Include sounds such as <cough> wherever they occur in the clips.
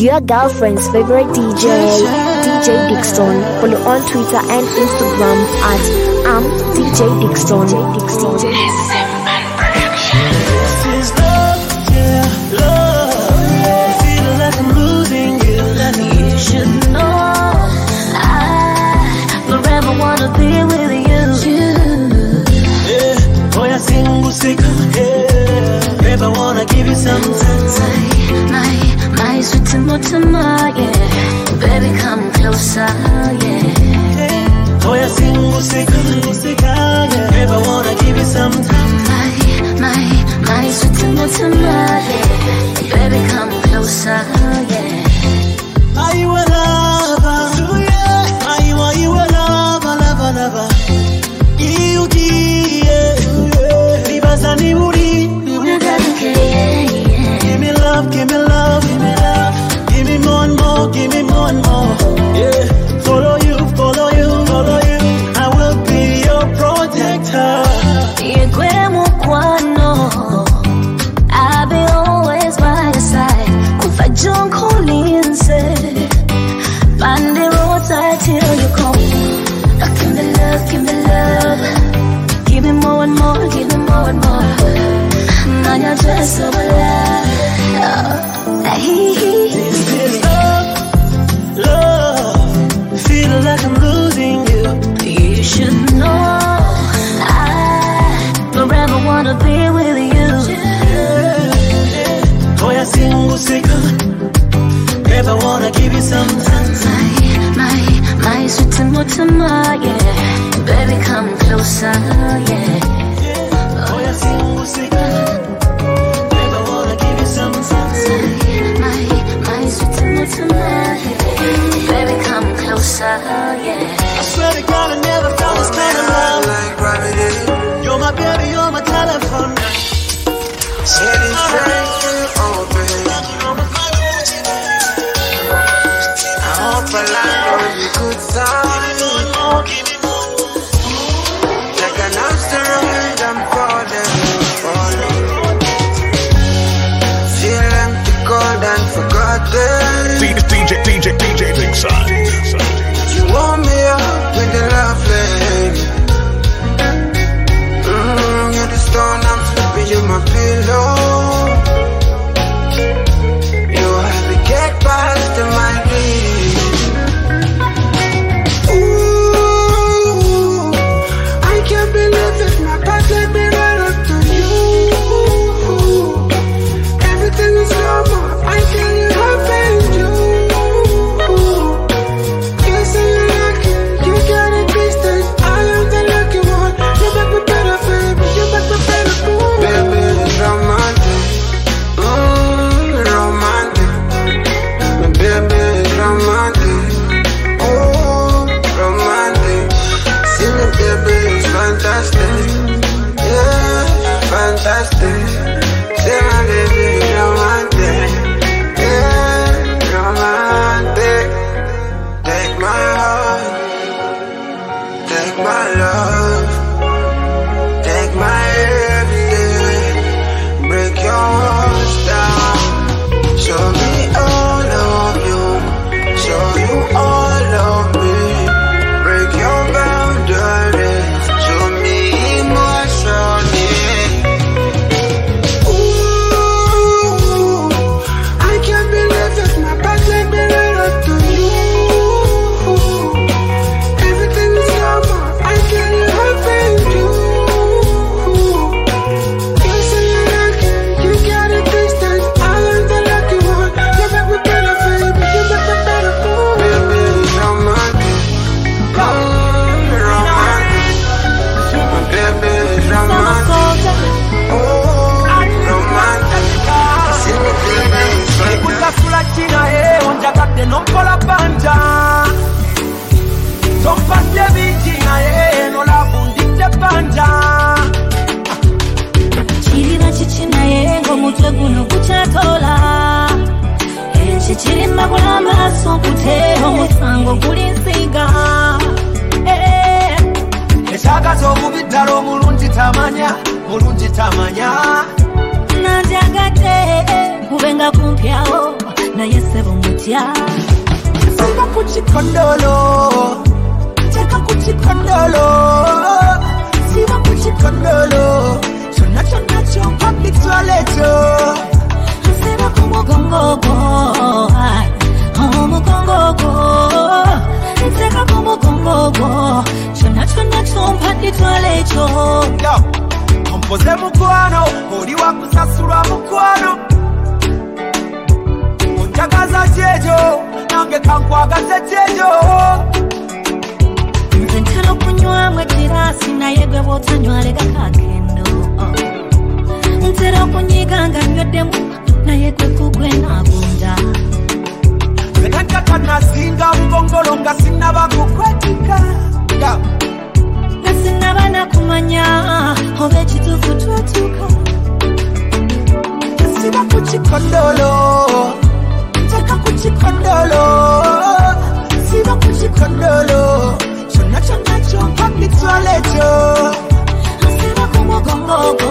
your girlfriend's favorite DJ, DJ Dixon. Follow on Twitter and Instagram at um, I'm DJ Dixon. DJ Dixon. eyes with Timotema, yeah. Baby, come closer, yeah. Yeah. Wanna give you some My, my, my sweet Timotema, yeah. Baby, come closer, yeah. just over love. This is love. Like I'm losing you. You should know I forever wanna be with you. Boy, a single second. Never wanna give you something. My, my, my sweet my. yeah. Baby, come closer, yeah. Oh, yeah, single. Baby, come closer, yeah. I swear to God, I never felt this kind of love. Like. You're my baby, you're my telephone. Uh-huh. Straight. ddala omulungi tamanya mulungi tamanya. Nanjagadde kubenga kumpyawo naye sebo mutya teeka ku kikondolo teeka siba ku kikondolo kyonna kyonna kyompabitwala ekyo nseka ku mugongo gwo kyonna kyonna kyompa nditwala ekyo Yo, ompoze mukwano oli wakusasulwa mukwano. Onjagaza kyejo nange kankwagaze kyejo nze ntera okunywamu ekiraasi naye gwe bw'otanywaleka kakendo. Ntera okunyiga nga nywedemu naye gwe kugwe nagunda zenataka nasinga mugongolo nga sinaba kukwetika nga sinaba nakumanya oba ekituufu twatuuka siba ku kikondolo teka ku kikondolo siba ku kikondolo kyonna kyonna kyompa bitwala ekyo nseba ku mugongo gwo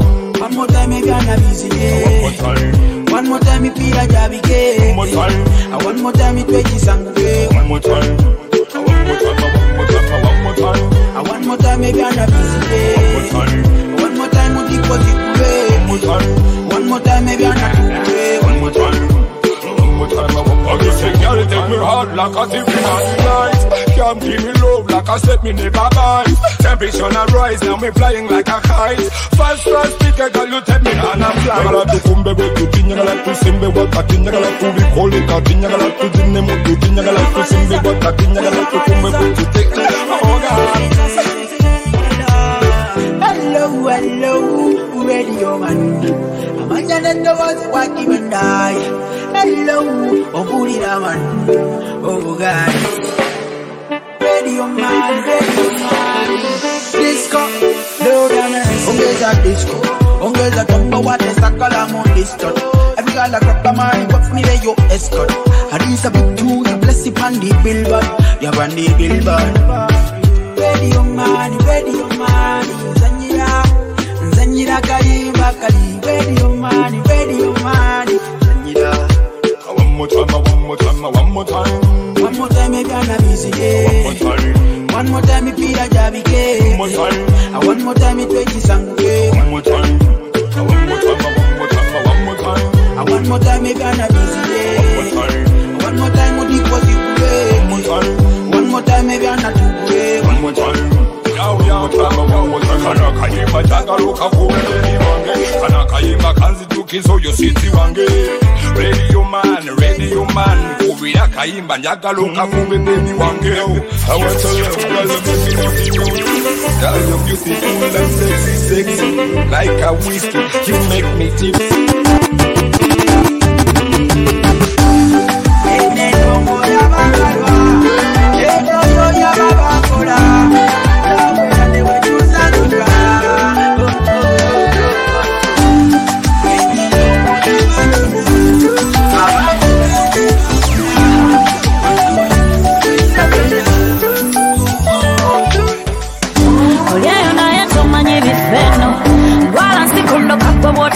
One more time, if you're not busy, One yeah. more time, One more time, if you're Jabi, one more time, And one more time, it tweety sangue. one more time. One more time, one more time, one more time. And one more time, if you're not busy, One more yeah. time, One more time, with the positive one more time. One more time, if you're not too way. One more time. One more time. I just say, girl, take me hard like a the night. Can't give me love like I said me never buy. Temperature na rise, now me flying like a kite. Fast, fast, speaker, girl, you take me on a fly. Nyagala tukumbe wetu, nyagala tusimbe wakati, nyagala tulikole kati, nyagala tujine mutu, nyagala tusimbe wakati, nyagala tukumbe wetu, take me, oh God. Hello, hello, radio man. Amanya nendo was waki bandai. Hello, oh, obulira man. Oh God. Disco, low down ongeza disco. Ongeza tombo wate sakala mo disco. Every girl a grab the money, what's me there yo escort. Arisa big two, you bless it on the billboard. On the billboard. Radio man, radio man, nzanyira, nzanyira kayimba kali. Radio man, radio man, nzanyira. One more time, one more time, one more time. One more time, you're not busy, One more time, One more time, if you're jabi, one more time. And one more time, it tweety sangue. One more time. One more time, one more time, one more time. And one more time, you're not busy, One more time. One more time, with the positive way. One more time. One more time, if you're not too. One more time. Tama, one more time. Kana kayimba tagaruka kuweleni wange kana kayimba kanzitukiza oyo siti wange radio man radio man. Kubira kayimba njagala okakumbe bebi wange I want to love you me nothing new Girl you're beautiful and sexy sexy. Like a whiskey you make me tipsy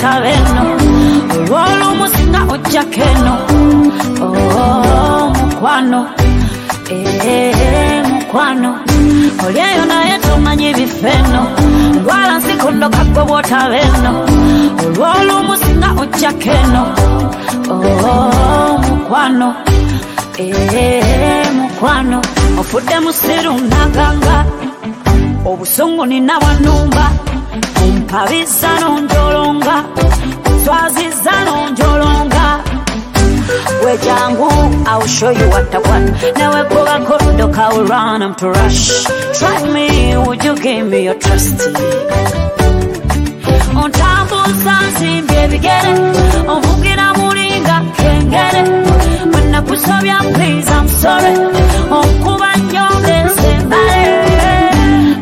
nsaba eno olw'olumu singa ojjako eno oh, mukwano. Eh, mukwano. Oli eyo naye tomanyi bifa eno ndwala nsiko nno kagwe bw'otaba eno olw'olumu singa ojjako eno oh, mukwano. Eh, mukwano. Ofudde musiru naganga obusungu nina wanumba. abizano njolonga twazizano njolonga wejangu I'll show you what I want. Now we go a good dog, I'll run, I'm to rush. Try me, would you give me your trust? Ontambuza nsimbye ebigere Ovugira mulinga kengere. Bwe nakusobya please I'm sorry. Okuba nyongeze mbale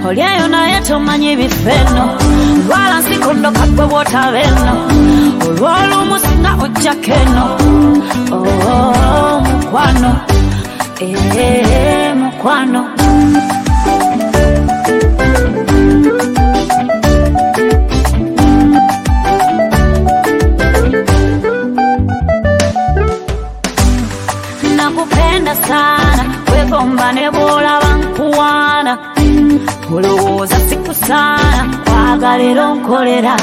olyayo naye tomanyi ebifeno lwala nsikondoka gwe bwotabeno olw'olumu singa ojja mukwano oh, eh, mukwano. Nakupenda sana. weegomba ne bw'olaba nkuwaana olowooza sikusaana kwagala era onkolera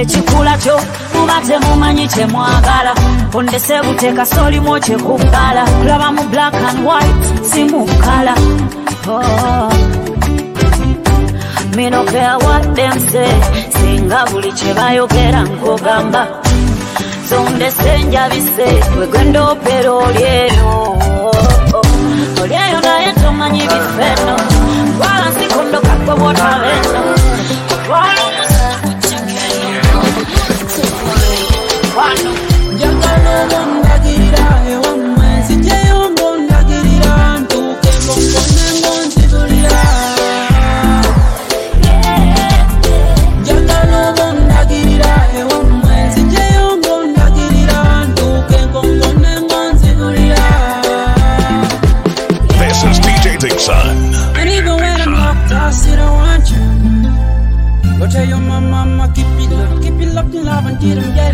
ekikula kyo muba temumanyi kyemwagala ondese buteeka soolimu kyekubbala. Laba mu black and white si mu kala oh. mino care what them say singa buli kye bayogera nkogamba so ndese njabise wegenda opeera olyeno Soma nyibiffenno Walansi kondoka gwe bw'otabeeno get him, get him.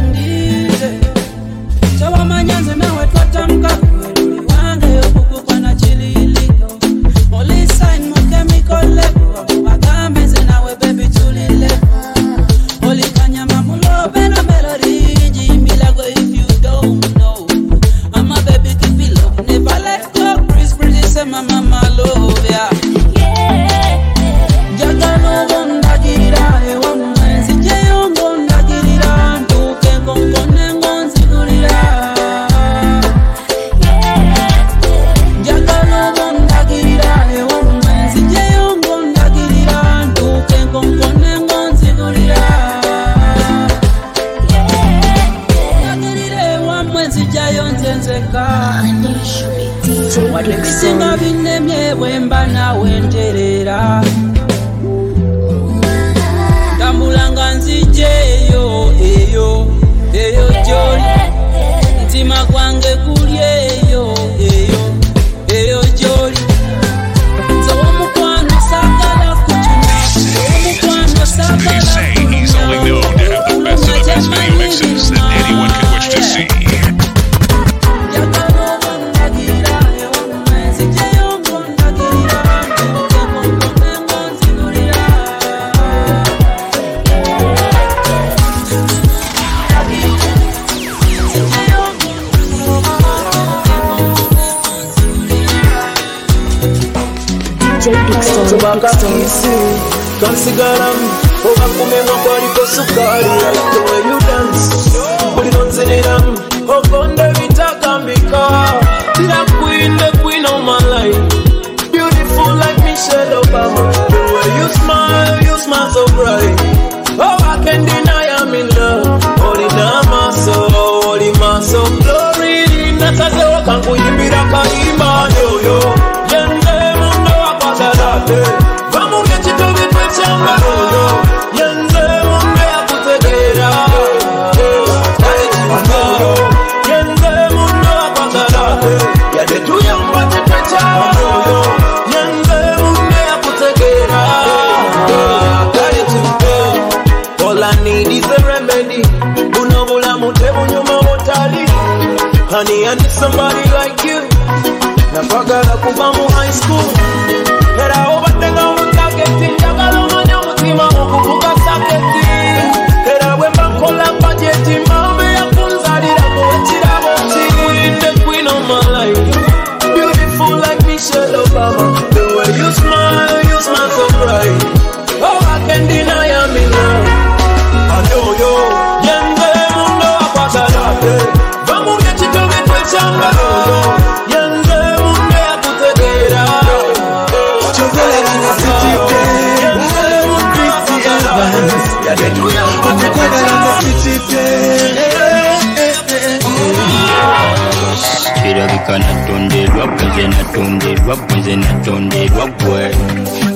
Natonderwa bwenze natonderwa bwenze natonderwa gwe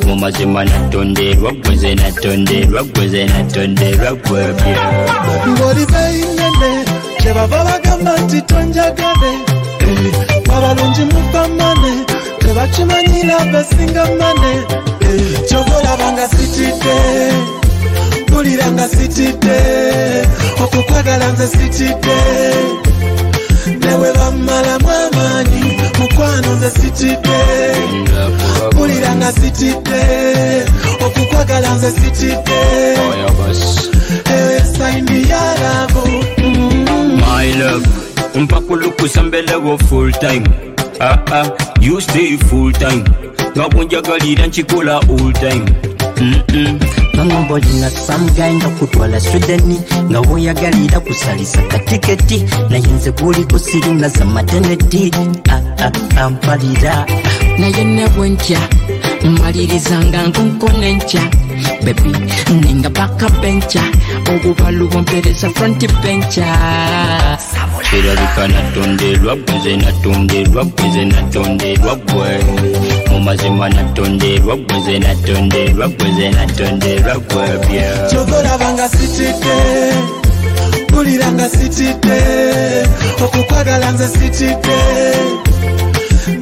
mu mazima natonderwa bwenze natonderwa bwenze natonderwa gwe byaba ng'oli beyinene kyebava bagamba nti tonjagale. Eh, abalungi muva mane tebakimanyira besinga mane. Eh, kyova olaba nga sitidde mpulira nga sitidde okukwagala nze sitidde newe bammalamu amaanyi mukwano nze sitidde mpulira nga sitidde okukwagala nze sitidde eyo my love mpakulukusa mbelewo full time. Ah, ah, you stay full time. Nga bwenjagalira nkikola all time. Mm-mm. bangamba olina samugenda kutwala sudani nga woyagalira kusalisa katiketi naye nze kuliko sirina za mateneti ampalira naye ne bwenkya mmalirizanga nkonkona enkya bebi ninga baka benca obubalu bwompereza fronti benca erabika natonderwa gwe natonderwa gwe natonderwa gwe. Mumazima natonderwa gwe natonderwa gwe natonderwa gwe kyogolabanga sitidde mpuliranga sitidde okukwagala nze sitidde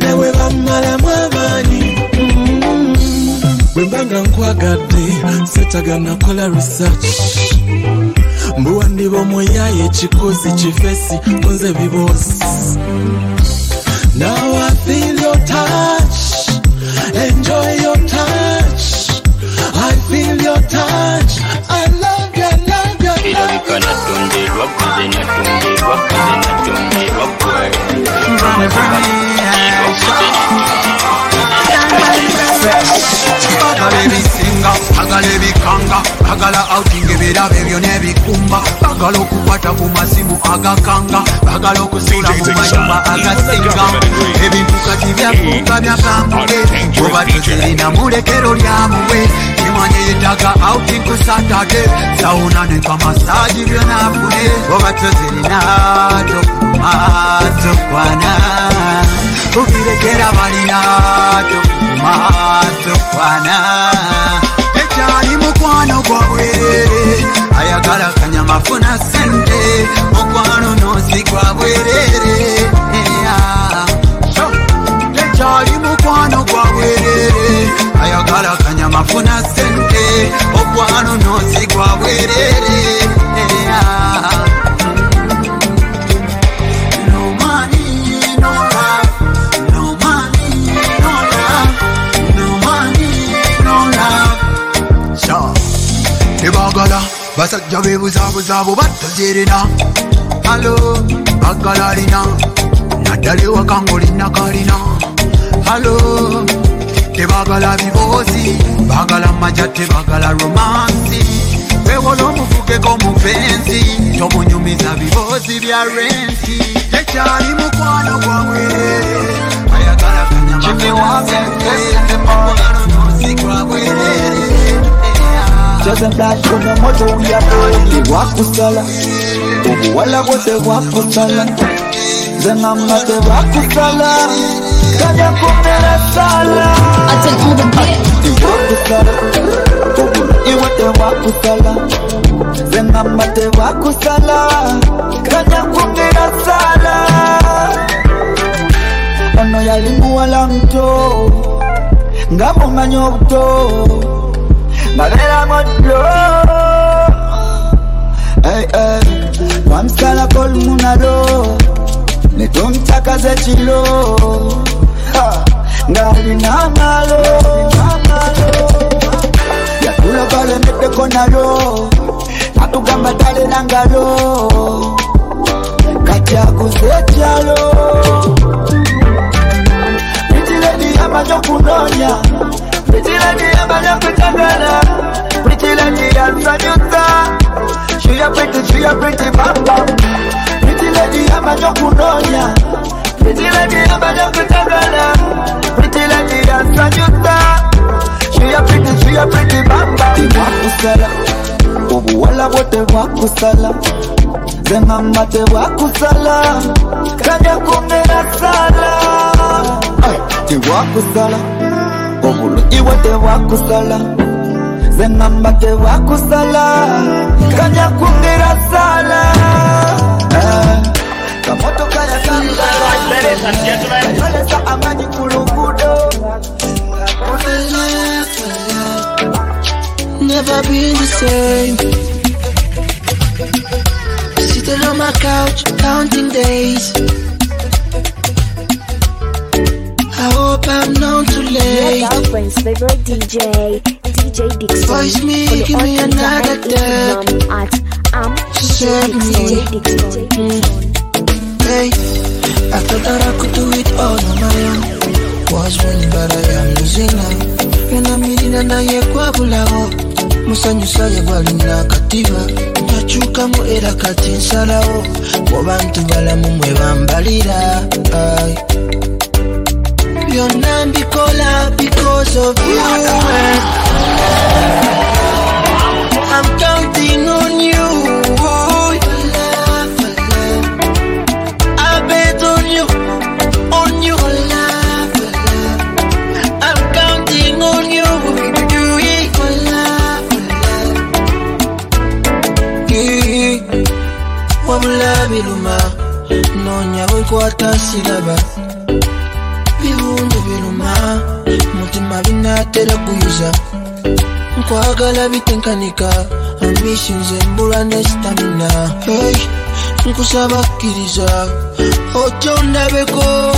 newe bammalamu amaanyi bwe mba nga nkwagadde setaga nakola research mbuwandiba omweyayo ekikozi kifesi kunze biboozi Now I feel your touch, enjoy your touch. I feel your touch. I love you, I love you, I love kirabika natonderwa bwenze natonderwa bwenze natonderwa gwe bagala bagala outing ebirabo ebyo n'ebikumba. Bagala okukwata ku masimu agakanga. Bagala okusula mu mayumba agasinga. Ebintu kati byafuuka byakambuge oba tozirina mulekero lyamuwe kimanye yetaga outing ku saturday sawuna ne kamasaji byonafune oba tozirina tokuma tokwana ubirekera balina tokuma tokwana mukwano gwa bwerere ayagala kanyama funa sente mukwano nosi gwa bwerere ekyali mukwano gwa bwerere ayagala kanyama funa sente okwano nosi gwa bwerere basajja bebuzabuzaabo batazirina halo bagala lina naddala ewaka ngaolina kalina halo tebagala biboozi bagala majja tebagala romansi wewola omufugeko mupenzi tomunyumiza biboozi bya renti ekyali mukwano gwamwe ayagala Chosen black kuna moto uya boli wakusala Ubuwala wote wakusala Zengamma te wakusala Kanya kumera sala Wakusala Iwe te wakusala Zengamma te wakusala Kanya kumera sala Ono yali muwala mto Ngamumanya obuto Mavera modlo Hey hey. Wamsala kol munalo Netumtakaze chilo Ha. Ngali namalo Yakula pale mepeko nalo Nakugamba tale nangalo Kachaguze lady ansanyuta She a pretty, she a pretty bamba Pretty lady amajo kunonya Pretty lady amajo kutagala Pretty lady ansanyuta She a pretty, she a pretty bamba Wakusala. Ubuwala wote wakusala. Zemama te wakusala. Kanya kumera sala. Tebwakusala obulungi bwe tebwakusala zengamba tebwakusala kanya kumbira sala Eh, kamotoka yakayolesa amanyi ku luguudo Never been the same. Sitting on my couch, counting days. I hope I'm not too Your late. girlfriend's favorite DJ, DJ Dixon. Voice me, Follow give me another and Instagram at am DJ. Dixon. Hey, I thought that I could do it all on my own. Was winning, but I am losing now. Yona mirina naye kwabulawo musanyusa ye gwalina kativa nakyukamu era kati nsalawo bwobantu balamu mwe bambalira Ay. byonna mbikola because of you. I'm counting on you. I bet on you on you. I'm counting on you. Wabula biruma noonya wenkwata siraba mabi natera kuyiza nkwagala bitenkanika amishi nze mbula nesitamina hey, nkusaba kkiriza otondabeko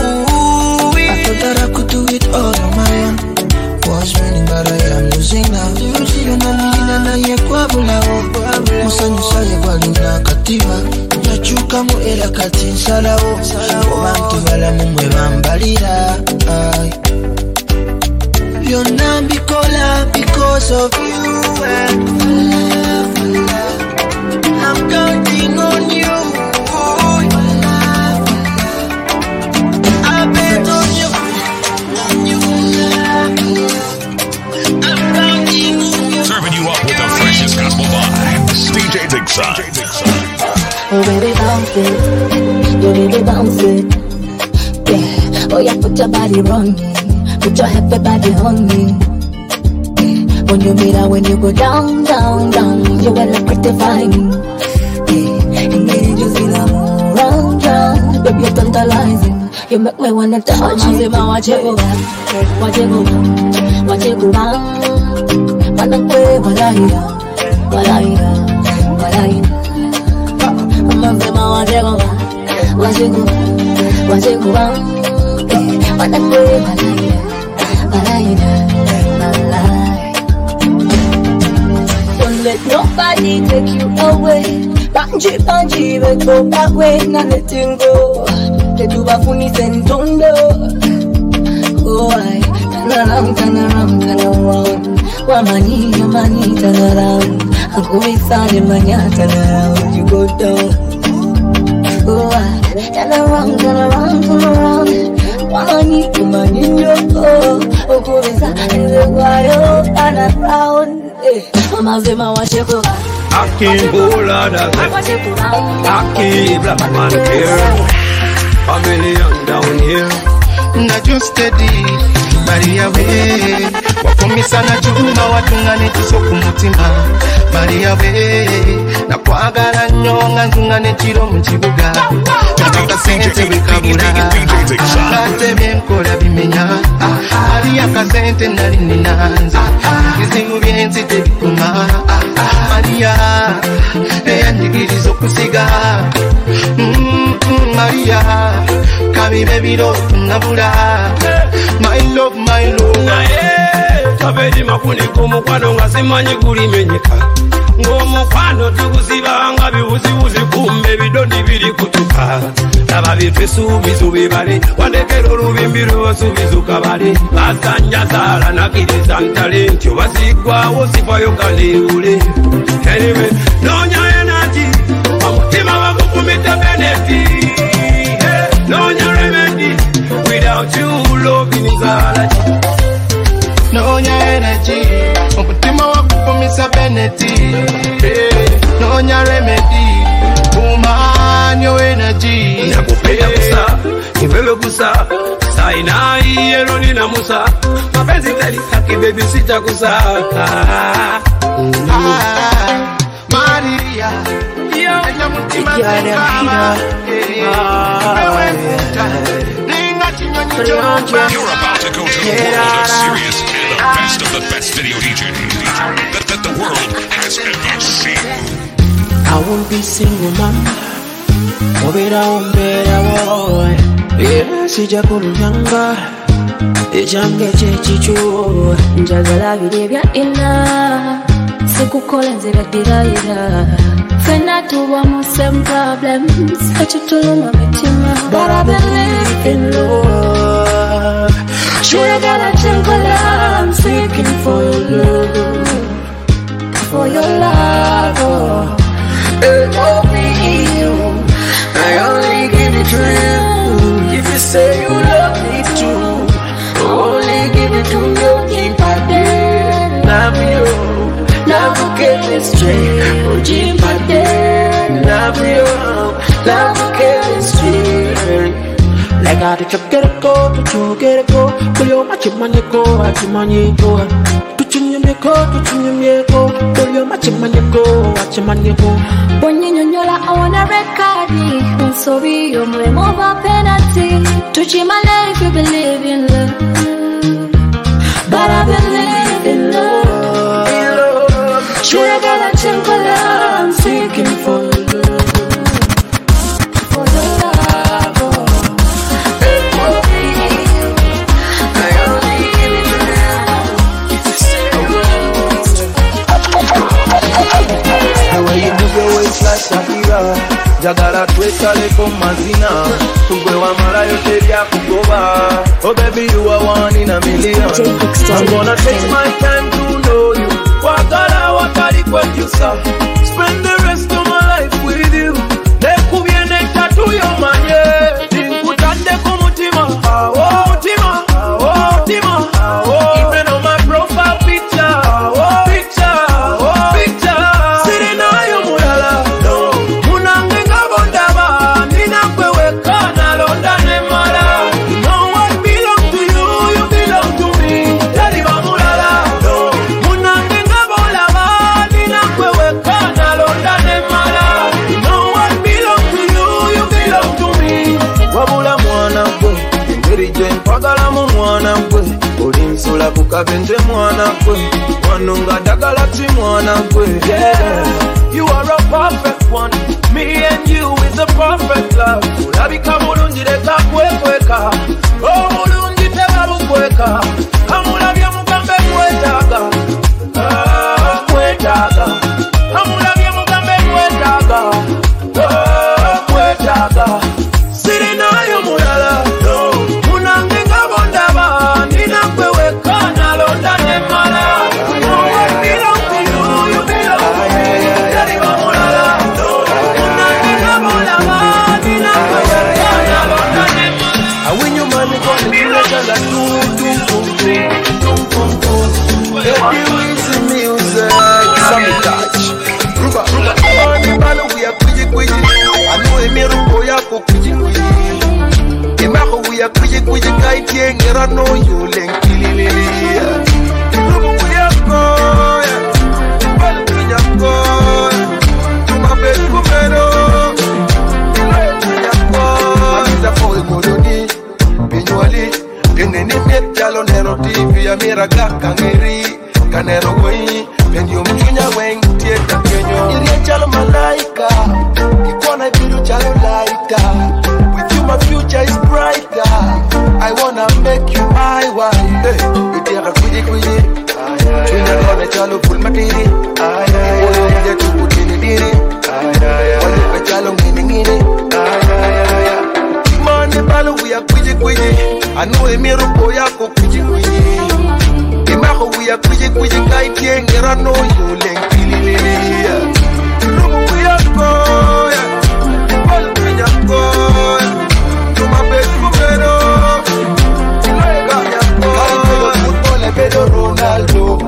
Was winning but I am losing now. Yonalina naye kwabulawo Musanyusa ye gwali nakatima Nakyukamu era kati nsalawo Oba nti balamu mwe bambalira. Byonna mbikola because of you eh. I'm counting on you oh. I bet on you eh. I'm counting on you. Serving you up with the freshest gospel vibes. DJ Dixon. Oh baby bounce it, you baby bounce it. Yeah, oh yeah, put your body on me, put your happy body on me. Yeah, when you meet her, when you go down, down, down, you will electrify me. Yeah, and then you see the moon round, round, baby you're tantalizing. You make me wanna touch you. Mazima wache go back, wache go back, wache go back. Wanakwe walaia, walaia, walaia. Mazima wache go back, wache go back, wache go back. Walaia, walaia. Don't let nobody take you away. Banji, banji, we go back way, not letting go. They do a funny sentondo. Oh, I turn around, turn around, turn around. Wamani, yamani, turn around. Ako isali manya, turn around, you go down. Oh, I turn around, turn around, turn around. Wamani, yamani, yo. Oh, ako isali manya, turn around. Eh, Mama zema wacheko. Akimbola da Aki black man here A million down here najo steady maria we omisana kiruma watungane kiso ku mutima mariya be nakwagala nnyo nga ntungane kiro mu kibuga nakakasente bwekabula ate byenkola bimenya. Ali akasente nali ninanza ebizibu byensi tebikuma mariya eyanjigiriza okusiga mariya kabibe biro tunabula my love my love kabedi makunika omukwano nga simanyi gulimenyeka ng'omukwano tuguzibanga bibuzibuzi kumba ebidondi biri kutuka. Laba bintu esuubizo bebale wandekera olubimbi lwebasuubizo kabale basanjazaala nakkiriza ntale nti obasigwawo sifayo kaleewule anyway, noonya enaki omutima bagukumita benefiti no remedy without you loving is all Noonya energy. Umutima wa kupumisa Benedi eh, remedy. Woman energy. Nakupenda kusa Nipewe kusa. Saina iyeroni na Musa. Mapenzi talisaki baby sitakusa ah, Maria. You're eh, about to go to the world of serious the best of the best video DJs that, that the world has ever seen. I won't be single man Mubira umbera wowe yeah, sija kulunyanga ekyange kyekikyuwe njagala biri ebya ina. Sikukola nzira dirayira fena tuba mu same problems. Ekituluma mitima but I believe in love Shuyagala chenkola I'm seeking for your love For your love oh. It won't be you. I only give it to you. If you say you love me too Only give it to you. Keep I there Love you. Love chemistry Ujimba there Love you. Love chemistry Like I did you get it go, did you get it go Kulyo machimanyiko, achimanyiko Tuchinyemyeko, tuchinyemyeko Kulyo machimanyiko, achimanyiko Bonyinyola on a record I'm sorry, you're my over penalty Touching my life, you believe in love. But I believe in love. Sure, I got a temple I'm seeking for. love twesaleko mazina. Tugwe teryakugoba oh baby you are one in a million. I'm gonna take my time to know you. Wagala wakali spend kabenje mwana gwe wano nga ddagala ki mwana. You are a perfect one. Me and you is a perfect love. Ulabika bulungi leka I know you lenkilililia Jalo nero TV amira kakangeri kanero wei pendio mchunya weng tieta kenyo irie jalo malaika ikona ibiru jalo laika wiya koya tuma betu kumero Bedo Ronaldo,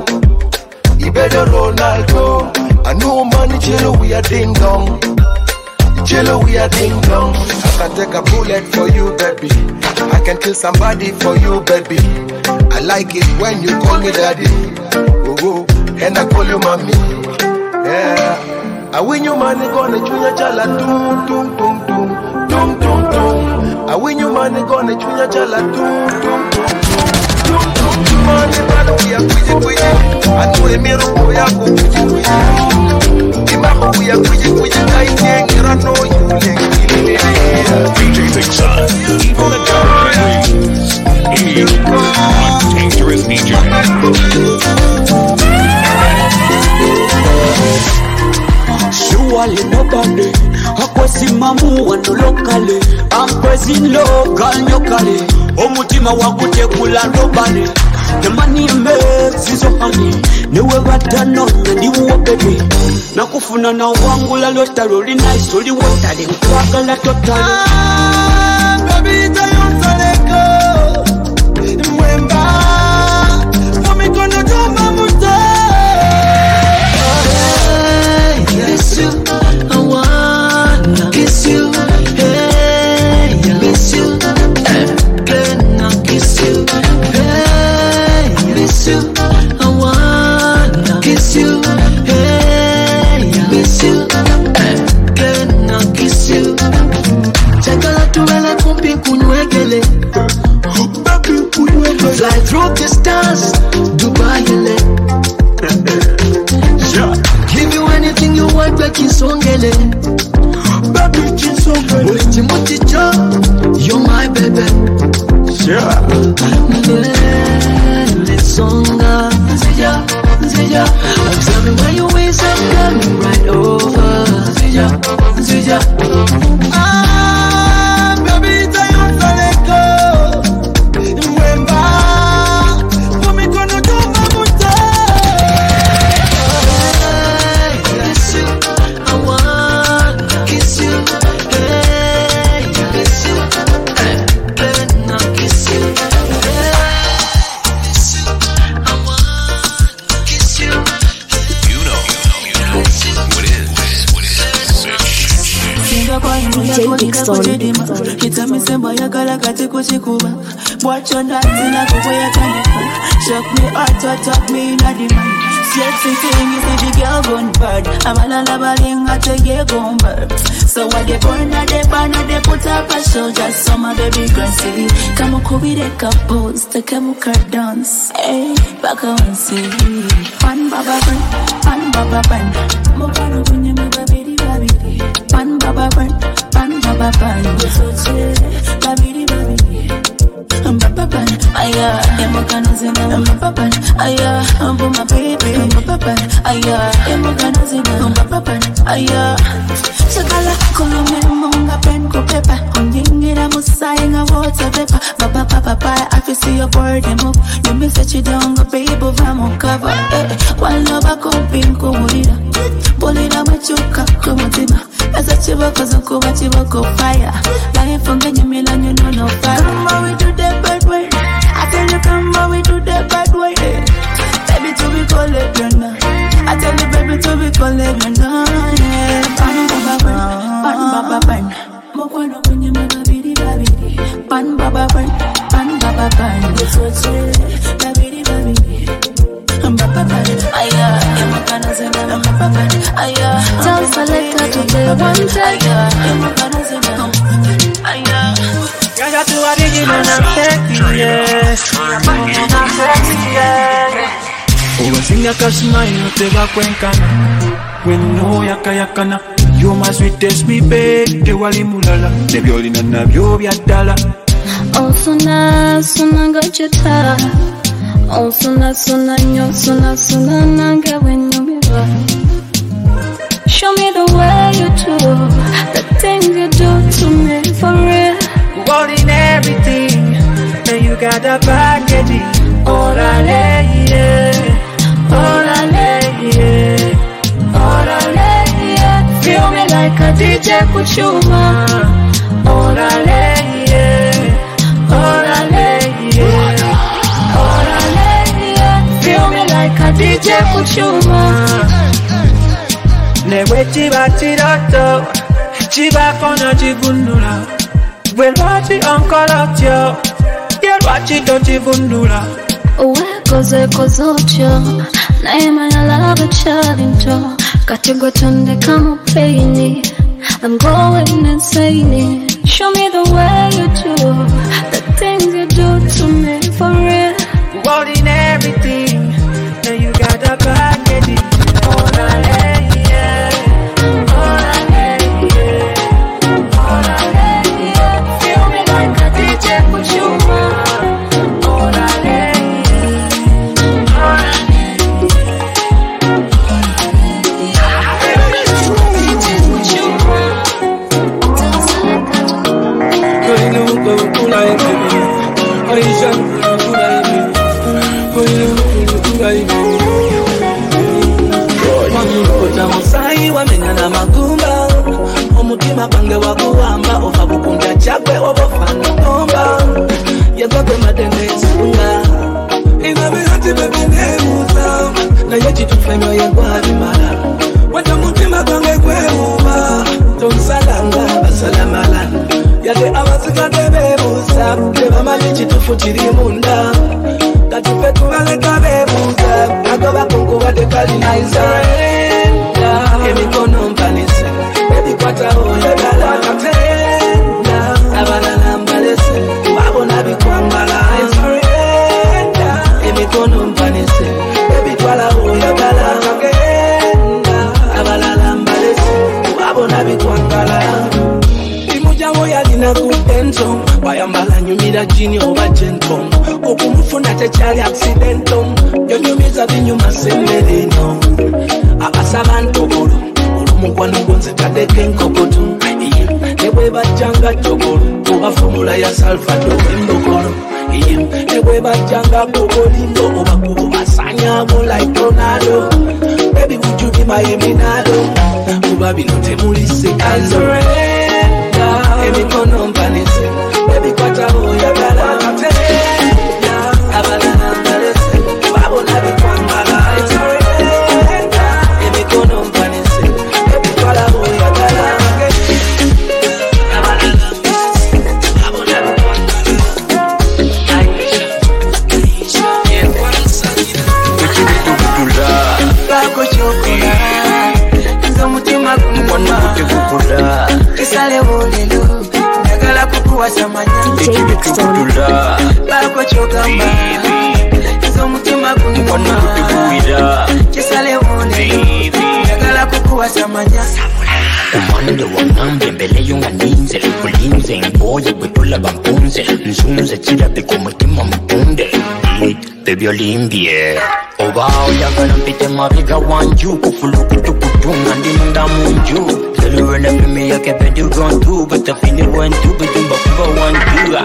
Ronaldo. I know money, chelo we are ding dong. Chelo we are ding dong. I can take a bullet for you, baby. I can kill somebody for you, baby. I like it when you call me daddy. And I call you mommy. Yeah. I win you money gonna chunya chala tum tum tum tum tum tum tum. I win you money gonna chunya chala tum tum tum tum tum tum. Money bado ya kuji kuji. Atu emiru kuya kuji kuji. Imako kuya kuji kuji. Kai tengira no yule ngili. DJ Dixon. Evil the Evil. A dangerous Surely nobody akwesimamu wano lokale. I'm praising local nyokale. Omutima wakutekula is so honey niwe batanonya ndiwo bebe nakufuna na wangula lotalo linaiso liwotale nkwagala totale. Baby, Give you want, like kisongele. Baby, kisongele. Ulichi muticho, you're my baby. Songa, bwacho ndanzina kukweyatanifa shock me heart or talk me in a demand sexy thing you see the girl gone bad. Amalala balinga tege gone bad. So what they burn a they burn a they put up a show just some of the big see kama kubire couples take muka dance. Hey baka wansi pan baba pan pan baba pan. Mukano kunye mababiri babiri pan baba pan pan baba pan. babiri aya emukano zina baba pan aya ambu my baby pan aya emukano zina baba pan aya. Sakala kulume munga pen ko pepa. Undingira musai nga water pepa. Baba papa pa I feel see your body move You me set you down go baby cover. Eh Wala bako pinko murira Bolira machuka kumutima Esa chibako zankuba chibako fire. Ungenya milanyo no yeah. Na sexy, yeah. obasinga kasmile tebakwenkana wenno yakayakana you my sweetest me babe tewali mulala nebyolina nabyo bya ddala Osuna suna gachita Osuna suna nyo suna suna wenyumira Show me the way you do The things you do to me for real. Holding everything, you got a package. Orale, yeah. Orale, yeah. Orale, yeah. Feel me like a DJ Kuchuma Orale, Feel me like a DJ Kuchuma Ne bwe kiba kiroto kibako n'kivunula Well, watch it, uncle at you. Yeah, watch it, don't even do that. uwekoze kozotyo naye manya laba kyalinto kati gwe tondeka mu paini I'm going insane Show me the way you do The things you do to me for real omutima gwange waguwamba ova bebinebuza naye kitufu emyoyo gwabimala wata omutima gwange gwewuba tonsalanga basalamala kiri munda. Tubaleka emikono ebikwataho oh, yagala katenda bwe bajjanga kokolimbo oba kubo basanyabo like ronaldo baby would you be my eminado kuba bino temulise kanzorenda emikono mpanise manya umande wangambe mbeleyo nga ninze ngoye nzunze bebyolimbye oba oyagala mpite wanju ndi selwenefimiyakepedigontu butafiniwentu butumba kuba wanjua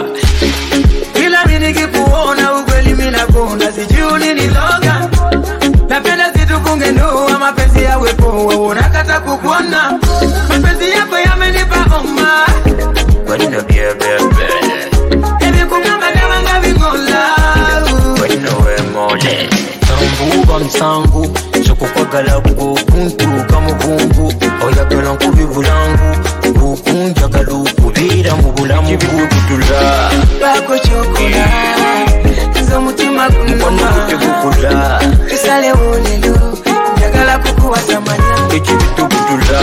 Kila mimi nikikuona ukweli mimi nakuona sijui niniloga Napenda situkunge ndoa mapenzi yawe poa unakata kukuona Mapenzi yako yamenipa homa. Bueno, bien, bien, bien. Hivi kugamba dawa ngavingola Bueno, emole. Tambuka nsangu sokukwagala bwokuntuuka mu bulamu bwobutula Bako chokola Nze omutima gunuma tegukula Kisalewo lelo Njagala kukuwasa manya ekibitubutula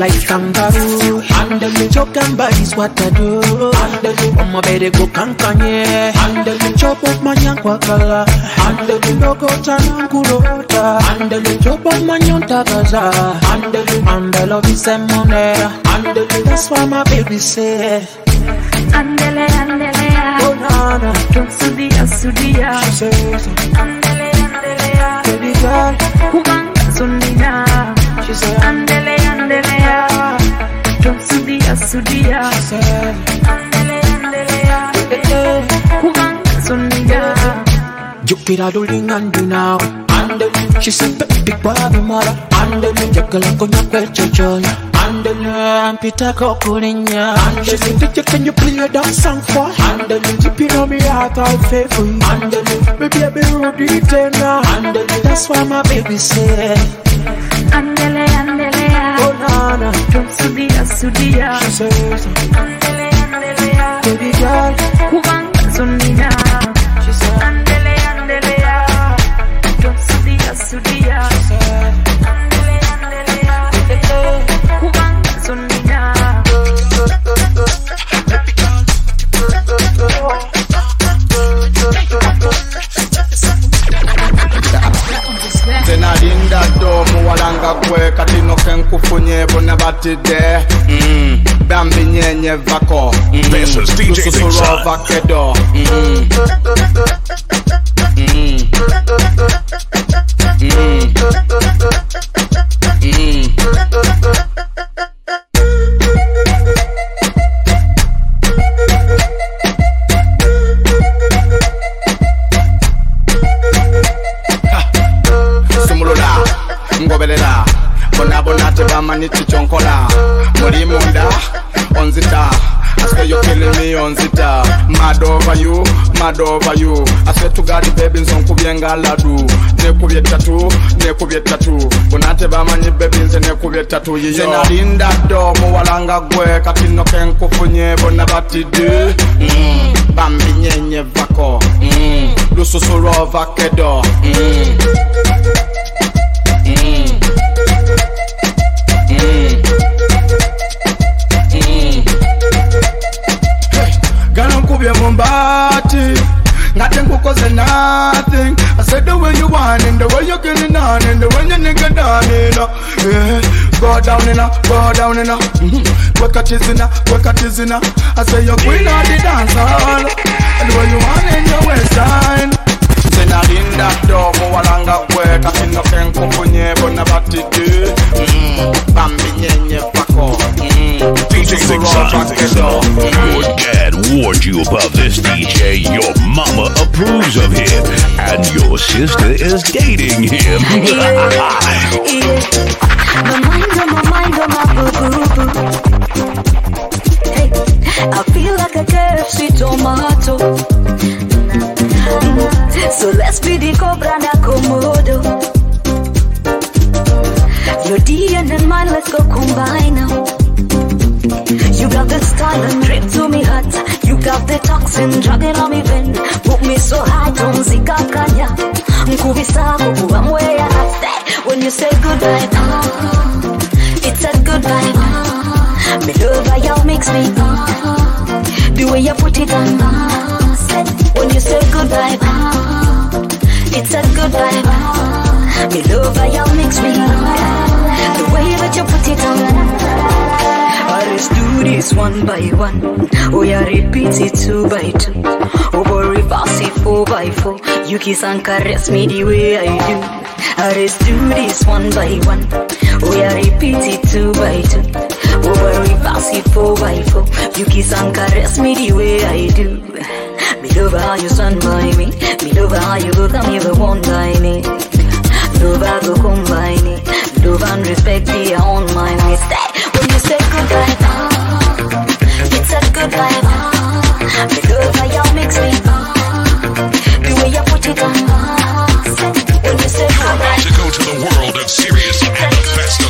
like kangaroo. Handle me, choke and bite is what I do. Handle me, oh my baby go kankanye. Handle me, chop up my yankwa kala. Handle me, no go kurota. Handle me, chop up my yonta gaza. Handle me, and I love you some money. Handle me, that's why my baby say. Andele, andele, ya. Oh na na, Don't sudia, sudia. she says. Andele, andele, ya. Baby girl, Kubanga sunina. she say. Andele, andele, ya. Don't sudia, sudia. She say. Andele, andele, ya. Kubanga sunina. Jupiter rolling and do now. And then she said, big boy, be mother. And then you girl, I'm gonna quit your joy. And then I'm Peter Kokurinya. And she said, DJ, can you play that song for? And then you tip it on me heart, I'll pay for you. And then baby, I be Rudy Tena. And then that's why my baby said, Andele, andele, ya. Oh, Nana. Don't sudia, sudia. She says, Andele, andele, baby girl, Kubanga sunina. Kenkufunye bonna batidde Mm, bambi nyenye vako This is DJ Big Son. Mm. Mm. Over you, mad over you I swear to God baby nzonkubye nga ladu nekubye tatu, nekubye tatu bonna tebamanyi baby nze nekubye tatu yiyo nze nalinda ddo muwalanga gwe kati nno kenkufunye bonna batidde mm. bambi nyenye vako mm. lususu lwovakedo. Mm. Gano nkubye mu mbaati ngate nkukoze nothing. I said the way you want and the way you getting on and the way you nigga down in yeah. Go down in go down in mm-hmm. Work at in work at in I say you're queen of the dance hall. And the way you want in your waistline. Nze nalinda ddo muwalanga gwe kati nno kenkufunye bonna batidde Mm, bambi nyenye vako Mm, DJ Big Your dad warned you about this DJ. Your mama approves of him. And your sister is dating him. <laughs> <laughs> My mind on my mind on my boo boo boo. Hey, I feel like a KFC tomato. So let's be the cobra na komodo. Your DNA and mine, let's go combine now. You got the style and drip to me hot. You got the toxin dragging on me vein. Put me so high, don't see kakanya. Nkubisa kukuwa mwea after. When you say goodbye, ah, it's a good vibe. Ah, me love how mix me. Ah, the way you put it on. Ah, say, when you say goodbye, ah, it's a good vibe. Ah, me love how mix me. This one by one. Oh yeah, repeat it two by two. Boy, reverse it four by four. You kiss and caress me the way I do. Ah, Let's do this one by one. Oh yeah, repeat it two by two. Boy, reverse it four by four. You kiss and caress me the way I do. Me love how you stand by me. Me love how you go come here one by me. Love how go combine it. Love and respect be on my mistake. When you say goodbye, good how you mix me. The way you put it on. When you say You're about to go to the world of serious and the best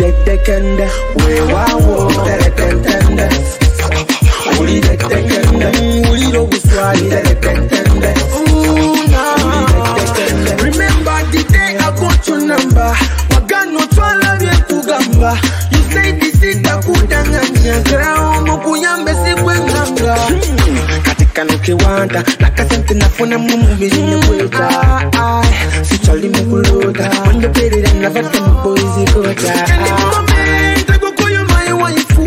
nteredentende ulideddekende weewaawo nteredentende ulideddekende ulira obuswali nteredentende Remember the day I got your number. Wagano twala byekugamba You say this kano kiwanda nakasente nafuna mu mubiri nekweta sikyali mu kulota ondoperera navadde mu boizi kota Tegukuyu my waifu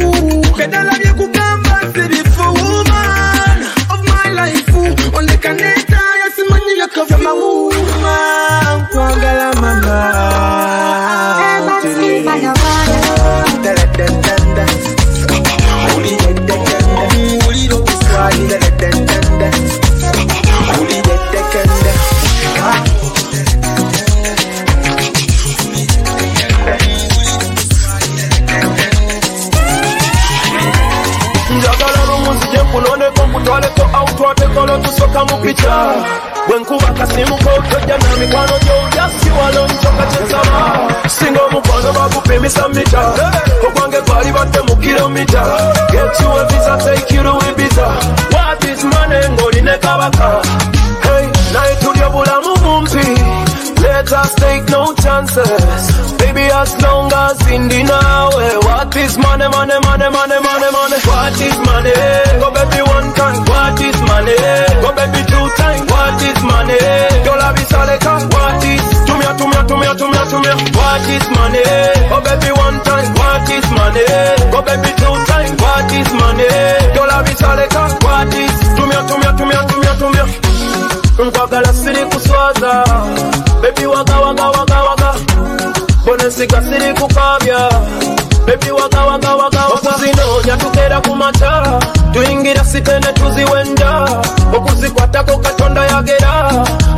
Kedala byekugamba sirifu woman of my life Ondekaneta yasimanyi yakava mawuma nkwagala mama Ulira nkunoneko nkutwaleko autwatekolo tusoka mu pica bwenkuba kasimuko tojja na mikwano gyojasi wano ncoka kyensaba singa omukwano bagupimisa mita. Ogwange gwali badde mu kilomita getuwe visa take you to Ibiza. What is money? Ng'oline kabaka. Hey naye tulya bulamu bumpi Us take no chances. Baby, as long as Indy now, eh, what is money, money, money, money, money, money? What is money? Go baby one time. What is money? Go baby two times. What is money? Dollar bisaleka. What is? Tumia, tumia, tumia, tumia, tumia. What is money? Go baby one time. What is money? Go baby two times. What is money? Dollar bisaleka. What is? Tumia, tumia, tumia, tumia, tumia. Nkwagala siri kuswaza bebi waga waga waga waga. Bonesiga siri kukabya? Bebi waga waga waga okuzinoonya tukeera ku mata tuyingira sitene tuziwenda. Okuzikwatako katonda yagera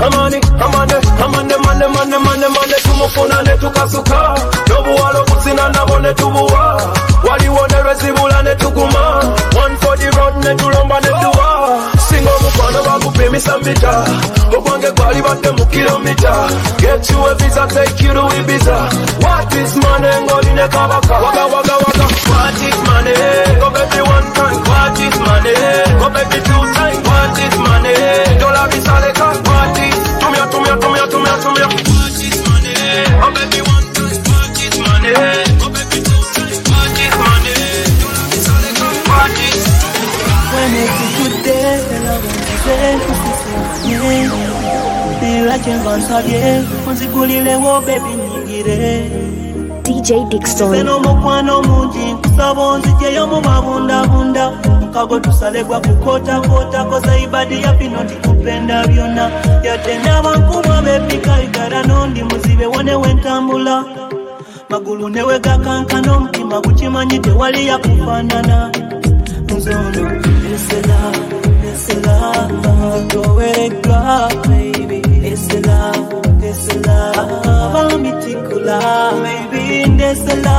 amani amane amane mane mane mane mane tumufuna ne tukasuka n'obuwala obuzina nabo ne tubuwa. Waliwo ne lwezibula ne tuguma one for the road ne tulomba ne tuwa. Singa omukwano bagupimisa mita ogwange gwali badde mu kilomita get you a visa take you to Ibiza. What is money? Ng'oline kabaka waga waga waga. What is money? Go baby one time. What is money? Go baby two time. What is money? Dollar bisaleka what is? Tumia tumia tumia tumia nilakyenvansabye onzigulirewo bebi nyingire. DJ Dixon. nze n'omukwano mungi nkusaba onzijeyo mu mabundabunda. Mukago tusalebwa kukotakota koza ibadi ya bino ndikupenda byonna. Yadde n'abankumwa bepikayigara n'ondi muzibe wonewe ntambula. Magulu newe gakankana omutima gukimanyi tewali yakufaanana nzono esela esela towega baby esela bamitikula baby ndesela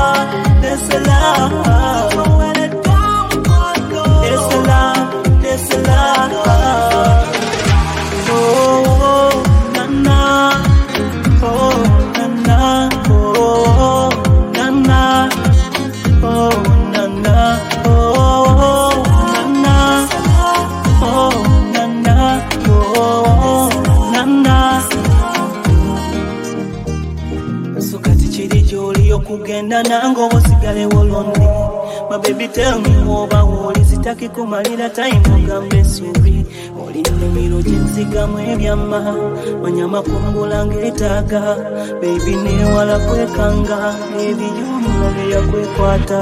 ndesela esela esela oh baby tell me oba olizitaki kumalira time ogambe siri olinimiro gyenzigamu ebyama manya amakombula ngeetaaga bebi neewala kwekanga ebiyumula byeyakwekwaata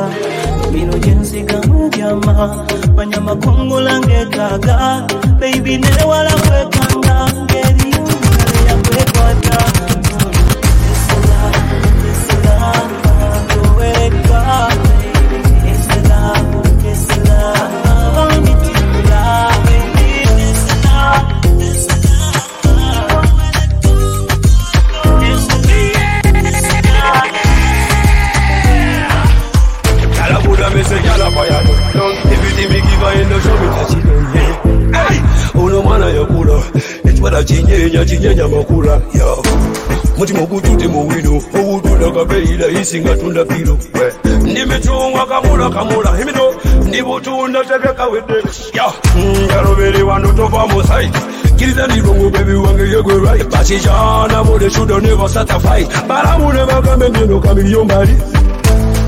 emiro gyenzigamu ebyama manya amakombula ngeetaaga bebi neewala kwekanga chinyenya makula, yo. mutima ogujjudde mu wino owutunda kabeeyira isi nga tunda piro ndi micungwa kamula kamula emino ndi butunda tebyakawedde njalobere wano tova mu saiti kiriza ndirongo bebi wange yegwe right bakikyana bole shudo kamiliyo mbali.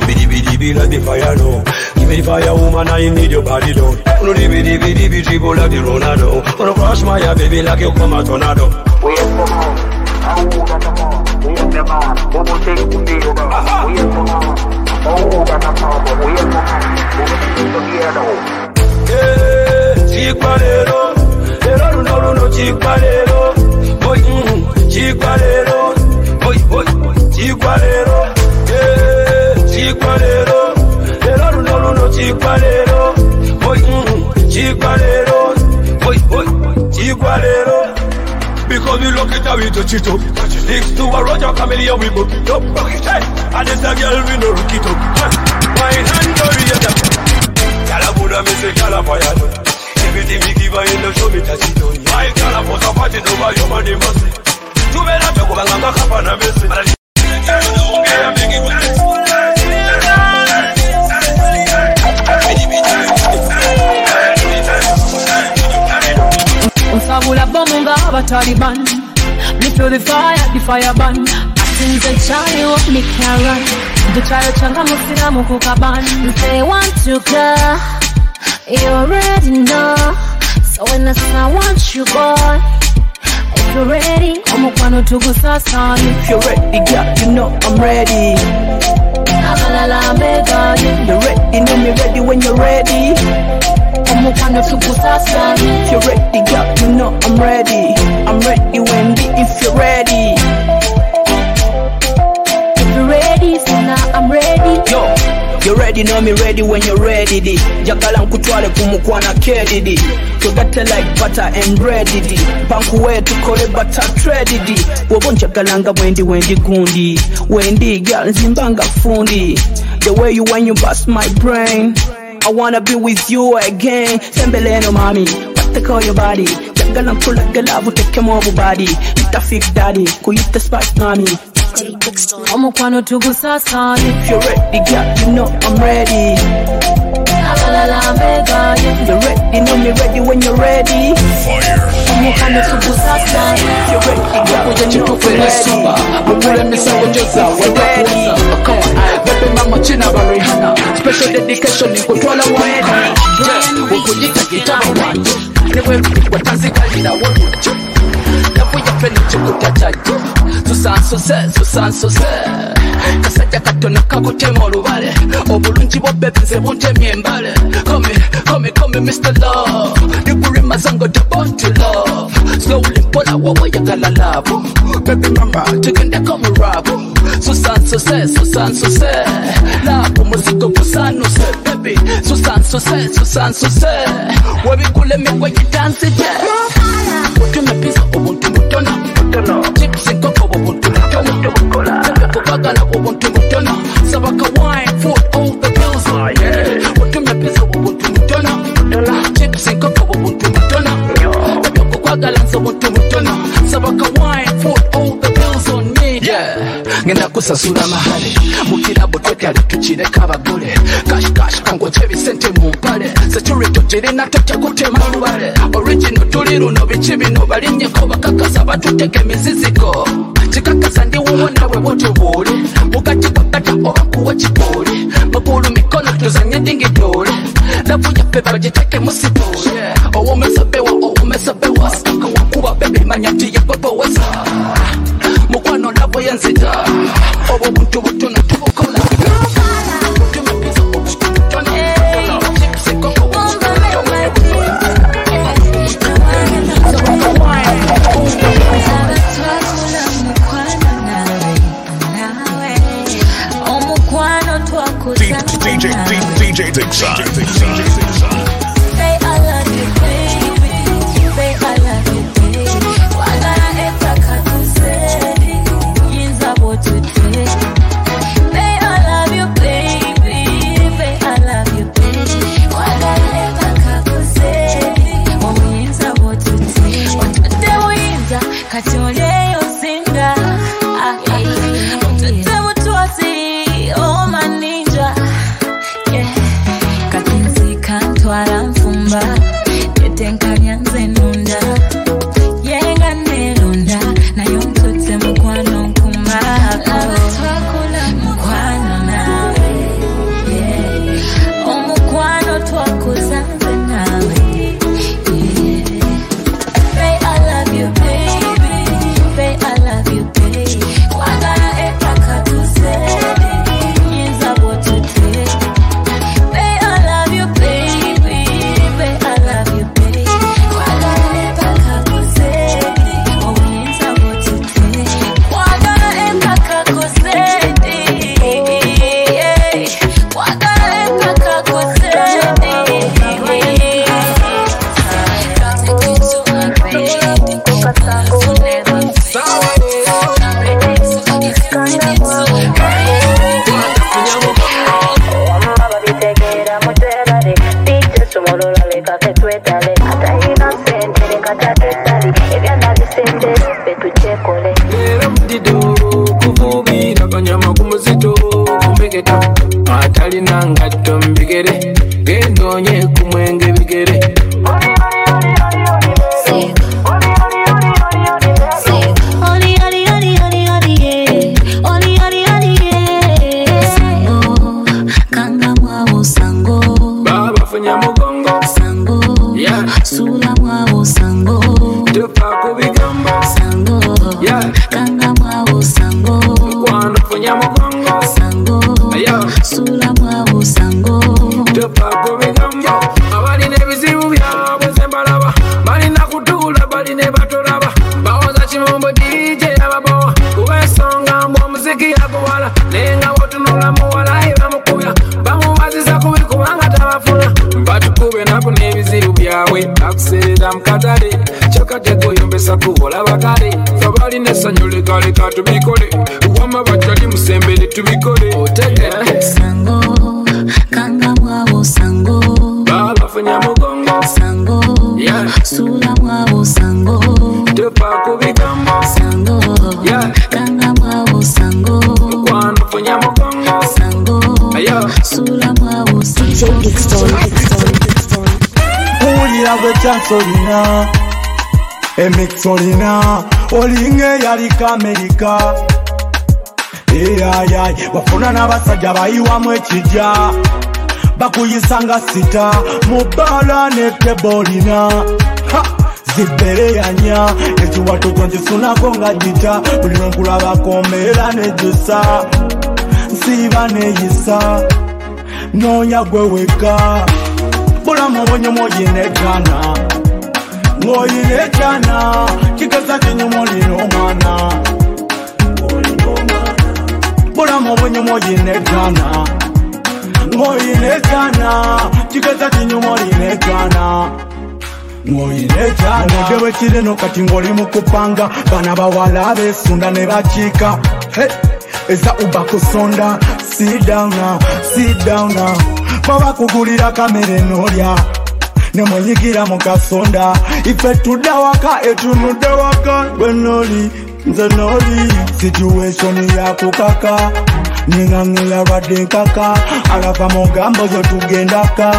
Bidi bidi bila the fire no. Give me the fire woman I need your body down No. Di bidi bidi bidi dribble like the Ronaldo. Gonna crush my baby like you come tornado chikwa lero lero luno luno chikwa lero boy mm, lero boy boy chikwa lero yeah, chikwa lero lero boy mm, lero boy boy chikwa lero because we look it up with the chito Sticks to a Roger Camellia we book it up. Hey, And it's a girl we no look it up. My hand dirty as a Gala Buddha me say gala fire no Everything we give her in the show me touch it on My gala for the party over your money must be. Tu bela toko banganga kapa na besi Yeah, make it nsabula bomu nga abataliban me feel the fire the fire burn asinze chaliwo mikara ntukyayo kyanga musiramu ku kaban Say want to go, you already know. So when I say I want you, boy, if you're ready, omukwano tugusasanye If you're ready, girl, you know I'm ready. abalala mbegaye You're ready, know me ready when you're ready. Omukwano tugusasanye If you're ready, girl, you know I'm ready. I'm ready, Wendy, if you're ready. if you're ready so now I'm ready Yo, you ready, know me ready when you're ready. Di. Jagala nkutwale kumukwana kedidi. Tugate like butter and bread di. Banku wetu kole butter trade di. Wobo njagalanga wendi wendi gundi. Wendi girl nzimbanga fundi. The way you when you bust my brain. I wanna be with you again. Sembeleno mami, what they call your body? Jagala nkulaga love utekemo body. Ita fig daddy, kuyita spark mami. omukwano tugusasanye If you're ready, girl, you know I'm ready. You're ready, know me ready when you're ready. If you're ready, girl, you know I'm Venezuela, ready. mukule misango njoza webakuza bebe mama china barihana special dedication nkutwala wani ukuyita gitabo wanje niwe watazikalira womuco navuye fene kikutacajo susansose susansose kasajja katono kakutema olubale obulungi bwo bebe nze buntemye embale komi komi komi mr love. Niguri mazango dabont to love. Slowly mpola wawayagala labo baby mama tugendeko murabu susansose susansose labo muziko gusanuse baby. Susansose susansose webikulemekwe gitansije utumepiza obuntu butono chips enkoko obuntu butono kubagala obuntu butono sabaka wine food all the bills utumepiza obuntu butono chips enkoko obuntu butono kukwagala nze obuntu butono sabaka wine food all the bills on me. Yeah. Ngenda kusasula mahale mukirabo twekyali tukireka abagole kashkash kangoje ebisente mu mpale security girina totya kutema lubale original tuli luno biki bino balinnyeko bakakasa batuteka emiziziko kikakasa ndi wuwo nawe bwotubuule mugati gwakata oba kuwa kipooli magulu mikono tuzanye dingidole lavu yaffe bagiteke musituule owomesabewa owomesabewa kawakuba bebe manya nti yekwepowesa tubikore utegere sango kanga mwabo sango. Baba fanya mugongo. Sango yeah. sula mwabo sango. Tupa kubigambo sango yeah. kanga mwabo sango. Kwano fanya mugongo. Sango yeah. sula mwabo sango. Ulira gwecyansolina emixolina olinge yalikamerika eyayayi wafuna n'abasajja bayiwamu ekijja. Bakuyisa nga sita mu bbaala ne tebolina zibereyanya ekiwato kyo nkisunako nga gita. Buli lwenkulabako mbeera nejusa nsiiba neyisa noonya gwe weka bulamu obwenyumu oyina ekyana. Ng'oyina ekyana. Kigeza kinyumu olina omwana. mulamu obunyuma oyina egaana ng'oyina egaana kigeza kinyuma oyina egaana mudde bwekireno kati ng'oli mukupanga. Bana bawala beesunda ne bakiika eza uba kusonda. Sidawna sidawna babakugulira kamere n'olya. Ne muyigira mu kasonda. Ife tudda waka etunudde waka lwenoli nze noli situation yakukaka ningaŋŋeya lwadde nkaka alava mu gambo zo tugendaka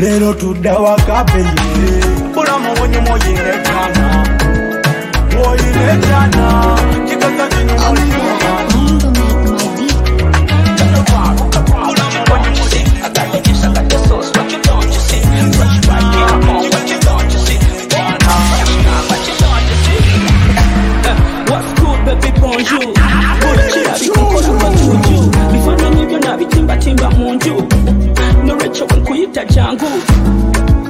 leero tudda waka beye bulamu bunyumu oyina ekyana oyina Jangu.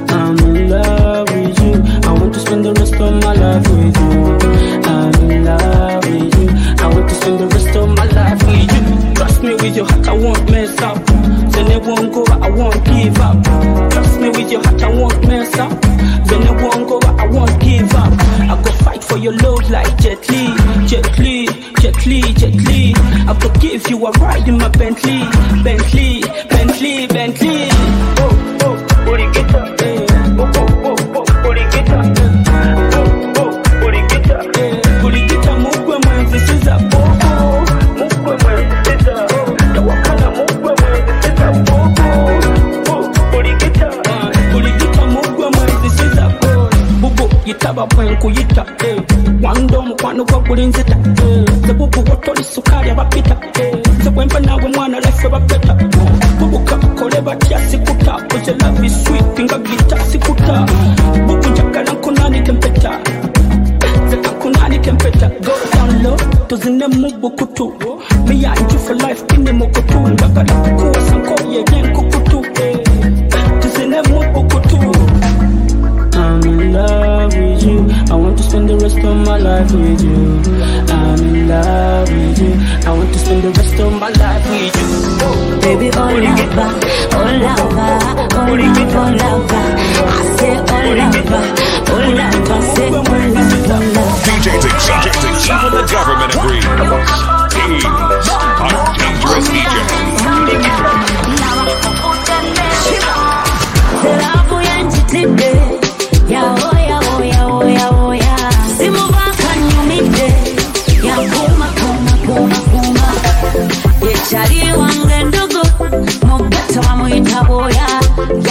I'm in love with you. I want to spend the rest of my life with you. I'm in love with you. I want to spend the rest of my life with you. Trust me with your heart, I won't mess up. Then it won't go, I won't give up. Trust me with your heart, I won't mess up. Then it won't go, I won't give up. I go fight for your love like Jet Li, Jet Li, Jet Li, Jet Li. I go give you a ride in my Bentley, Bentley, love with you. I want to spend the rest of my life with you. Baby, oh lover, oh lover, oh lover, oh lover. I say oh lover, oh lover, say oh lover. DJ Dixon. Even the government agrees. He's a dangerous DJ.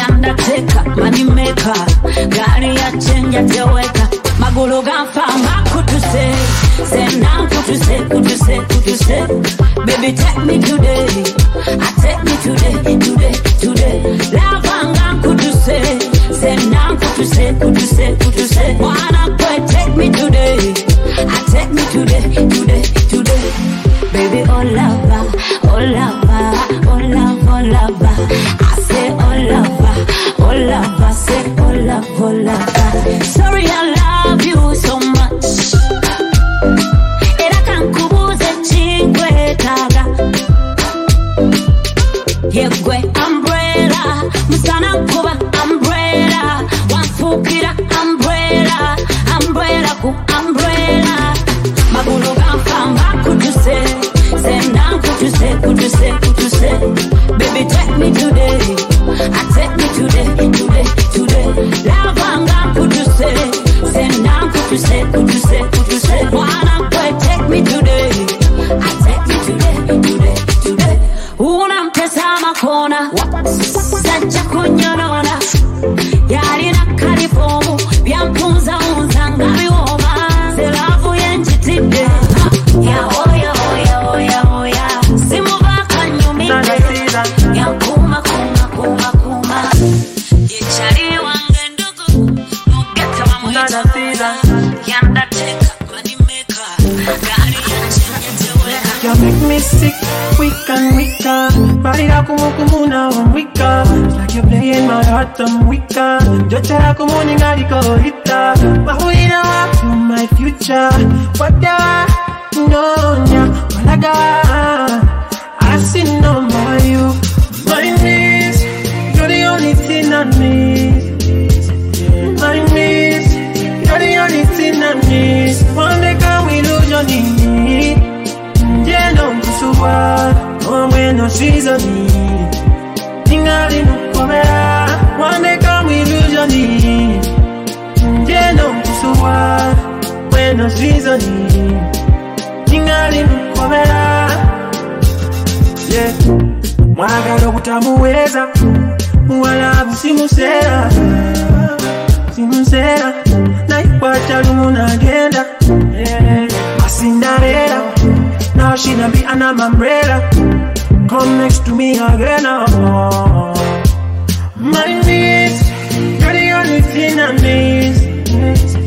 Yandateka manimeka gari ya chenja teweka magulu ganfanga kutuse sena kutuse kutuse kutuse baby take me today I take me today today today. Lavanga kutuse sena kutuse kutuse kutuse mwana kwe take me today I take me today today today. Baby oh lover oh lover oh love oh lover oh lover say love oh sorry I love you so much. Era kankubuze chingwetaga yegwe umbrella. Musana kuba umbrella. Wanfukira umbrella. Umbrella ku umbrella. Magulu ganfanga kutuse senda kutuse kutuse kutuse baby take me today kutuse kutuse kutuse But know my future? What the no, yeah, what I got? I see no more you. My knees, you're the only thing I need. My knees, you're the only thing I need. One day can we lose your need? njeno nkusuwa omweno sizoni ningali nukomera wandeka nkusuwa mweno sizoni ningali nukomera yeah. mwagala obutamuweeza muwalabu simusera simusera nayikwata lumu nagenda yeah. asindalela Now she done be my umbrella. Come next to me again. Oh. My knees, you're the only thing I need.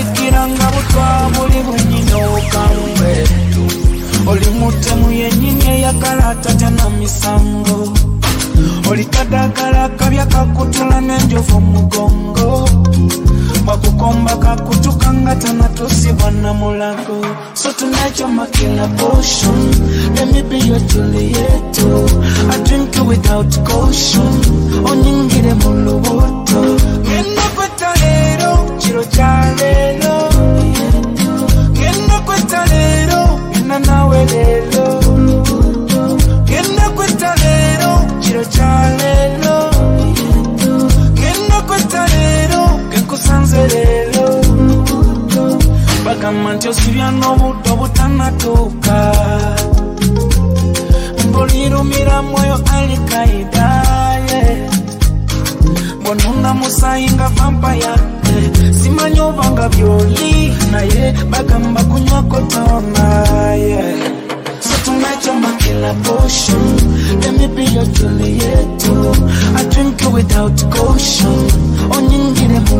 Jjukira nga bwe twabuli bwennyini oli mutemu yennyini eyagala atatya na misango. Olitadagala kabya kakutula n'enjovu mugongo. Bwakukomba kakutuka nga tanatuusibwa namulago so tunacho makila potion emibi yo tuli yetu adrink without caution onyingire mu lubuto usirochane lo genda kwetta lero genda nawe lero genda kwetta lero chiro cha lero genda kwetta lero kekusanze lero bagamba nti osibya n'obudde obutanatuuka mbulirumira mwoyo alikaida bonunga musayi nga vampaya simanyi obanga byoli naye bagamba kunywa kotona So tonight you're my killer potion Let me be your Juliet drink without caution. Onyingire mu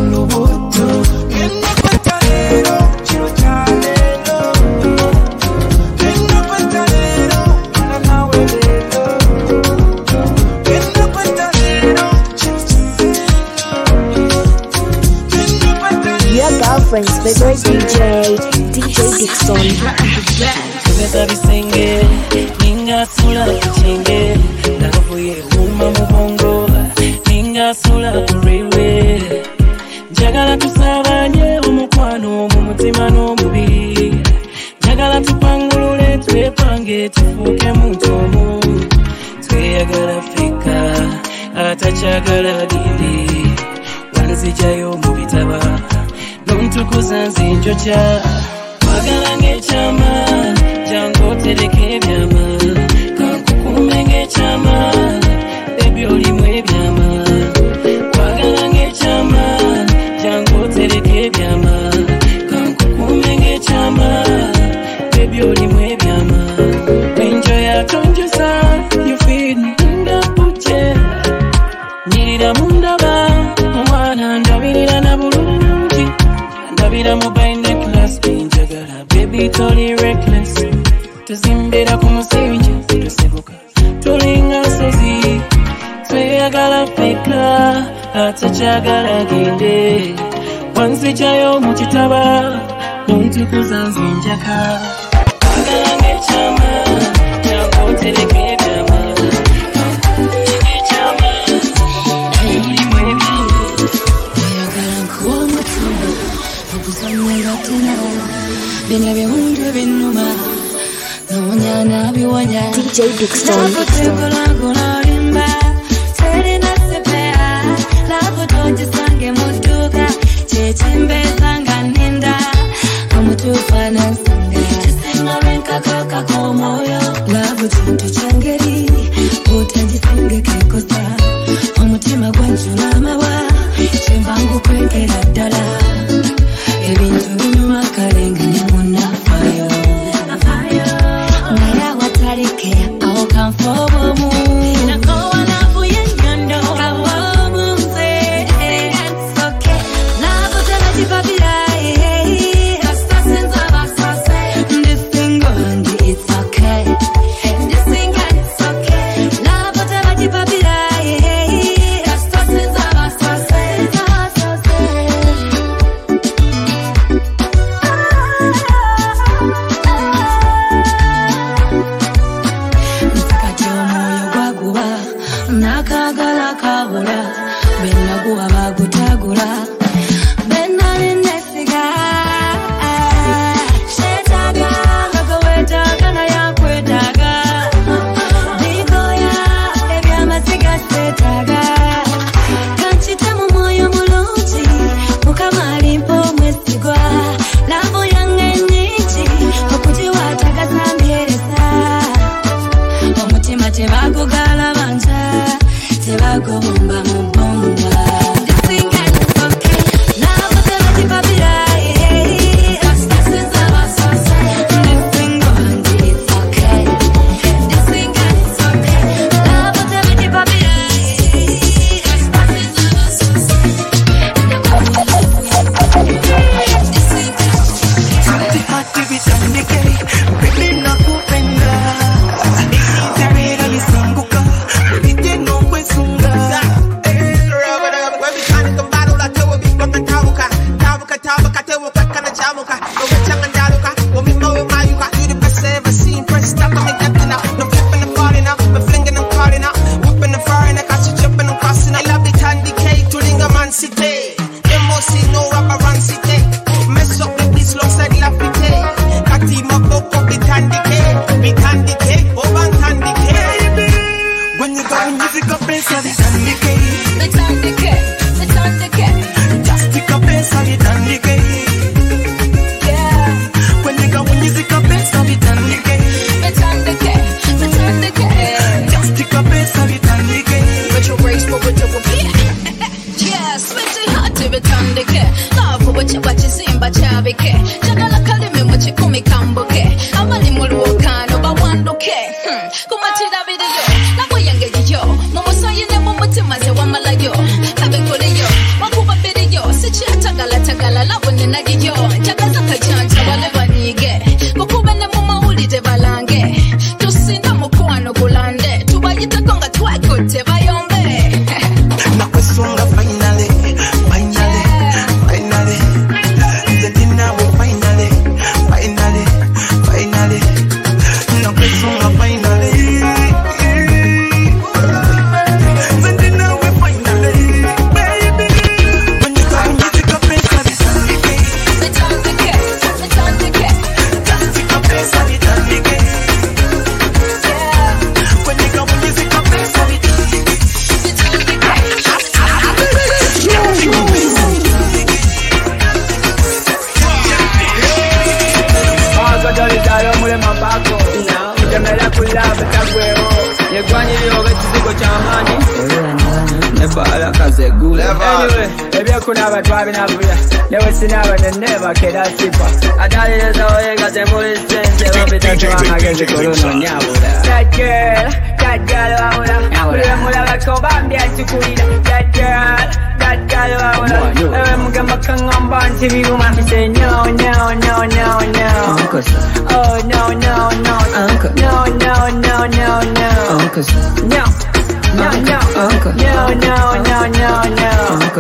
kyenva ngukwekera ddala ebintu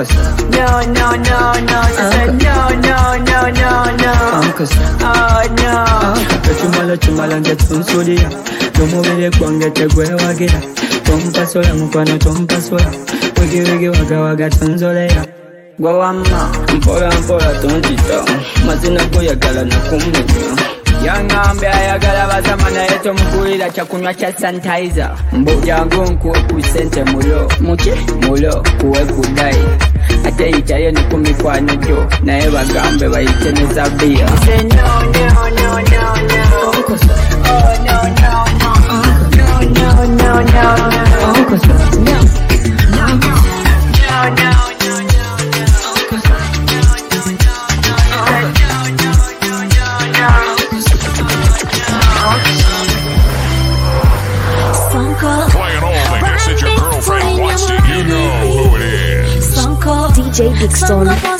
Uncles. No, no, no, no. She said no, no, no, no, no. Uncles. Oh no. Uncles. Chumala chumala get some sodia. No more with a kwang get a gwele wagera. Tompa sola mkwano tompa sola. Wigi wigi waga waga tunzolea. Gwa wamma. Mpola mpola tontita. Mazina kuyagala na kumnita. Yangambye ayagala bazama naye tomukuwira kyakunywa kya sanitizer mbu jangu nkuwe ku mulo muki mulo kuwe kudai ate yitayo nikumikwano gyo. Naye no, no, no, no 走了